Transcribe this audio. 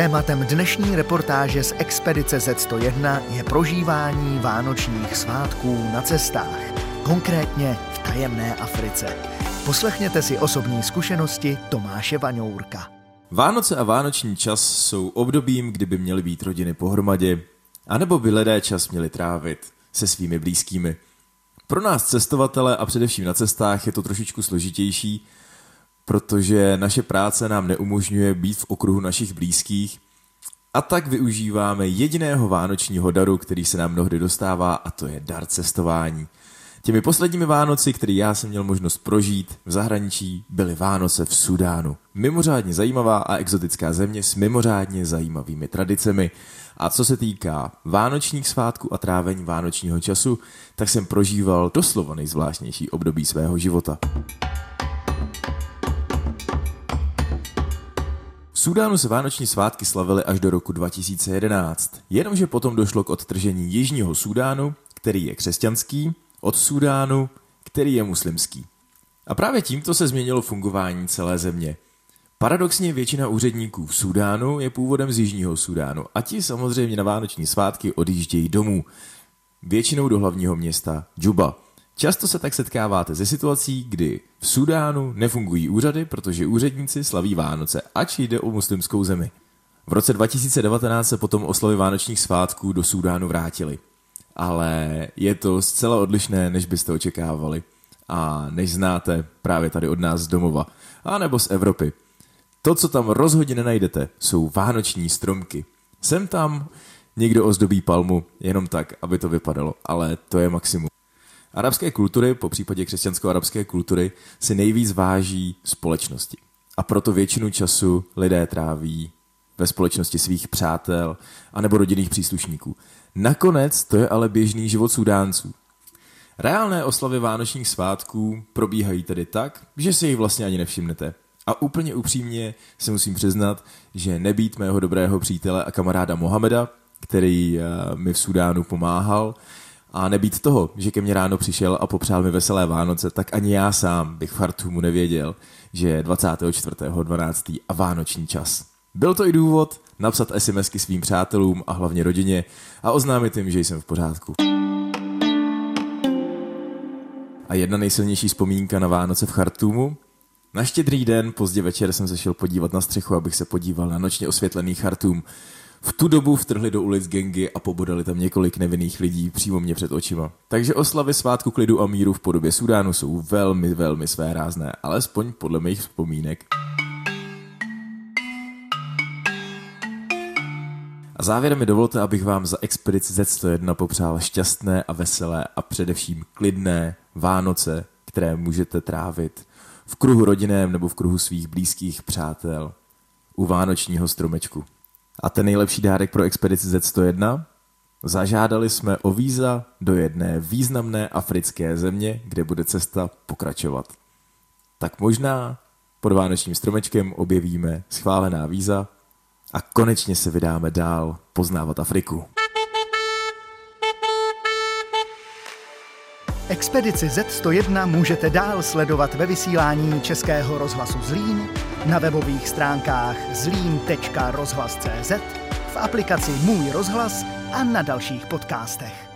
Tématem dnešní reportáže z Expedice Z101 je prožívání vánočních svátků na cestách, konkrétně v tajemné Africe. Poslechněte si osobní zkušenosti Tomáše Vaňourka. Vánoce a vánoční čas jsou obdobím, kdyby měly být rodiny pohromadě, anebo by lidé čas měli trávit se svými blízkými. Pro nás cestovatele a především na cestách je to trošičku složitější, protože naše práce nám neumožňuje být v okruhu našich blízkých a tak využíváme jediného vánočního daru, který se nám mnohdy dostává a to je dar cestování. Těmi posledními Vánoci, který já jsem měl možnost prožít v zahraničí, byly Vánoce v Sudánu. Mimořádně zajímavá a exotická země s mimořádně zajímavými tradicemi. A co se týká vánočních svátků a trávení vánočního času, tak jsem prožíval doslova nejzvláštnější období svého života. Súdánu se vánoční svátky slavily až do roku 2011, jenomže potom došlo k odtržení Jižního Súdánu, který je křesťanský, od Súdánu, který je muslimský. A právě tímto se změnilo fungování celé země. Paradoxně většina úředníků v Súdánu je původem z Jižního Súdánu a ti samozřejmě na vánoční svátky odjíždějí domů. Většinou do hlavního města Džuba. Často se tak setkáváte ze situací, kdy v Sudánu nefungují úřady, protože úředníci slaví Vánoce, ač jde o muslimskou zemi. V roce 2019 se potom oslavy vánočních svátků do Súdánu vrátili. Ale je to zcela odlišné, než byste očekávali a než znáte právě tady od nás z domova, a nebo z Evropy. To, co tam rozhodně nenajdete, jsou vánoční stromky. Sem tam někdo ozdobí palmu jenom tak, aby to vypadalo, ale to je maximum. Arabské kultury, po případě křesťansko-arabské kultury, si nejvíc váží společnosti. A proto většinu času lidé tráví ve společnosti svých přátel anebo rodinných příslušníků. Nakonec to je ale běžný život Sudánců. Reálné oslavy vánočních svátků probíhají tedy tak, že si jich vlastně ani nevšimnete. A úplně upřímně si musím přiznat, že nebýt mého dobrého přítele a kamaráda Mohameda, který eh, mi v Sudánu pomáhal, a nebýt toho, že ke mně ráno přišel a popřál mi veselé Vánoce, tak ani já sám bych v Chartumu nevěděl, že je 24.12. a vánoční čas. Byl to i důvod napsat SMSky svým přátelům a hlavně rodině a oznámit jim, že jsem v pořádku. A jedna nejsilnější vzpomínka na Vánoce v Chartumu. Na štědrý den pozdě večer jsem se šel podívat na střechu, abych se podíval na nočně osvětlený Chartum. V tu dobu vtrhli do ulic gengy a pobodali tam několik nevinných lidí přímo mě před očima. Takže oslavy svátku klidu a míru v podobě Sudánu jsou velmi, velmi své rázné, alespoň podle mých vzpomínek. A závěrem mi dovolte, abych vám za expedici Z101 popřál šťastné a veselé a především klidné Vánoce, které můžete trávit v kruhu rodinném nebo v kruhu svých blízkých přátel u vánočního stromečku. A ten nejlepší dárek pro expedici Z101? Zažádali jsme o víza do jedné významné africké země, kde bude cesta pokračovat. Tak možná pod vánočním stromečkem objevíme schválená víza a konečně se vydáme dál poznávat Afriku. Expedici Z101 můžete dál sledovat ve vysílání Českého rozhlasu Zlín, na webových stránkách zlín.rozhlas.cz, v aplikaci Můj rozhlas a na dalších podcastech.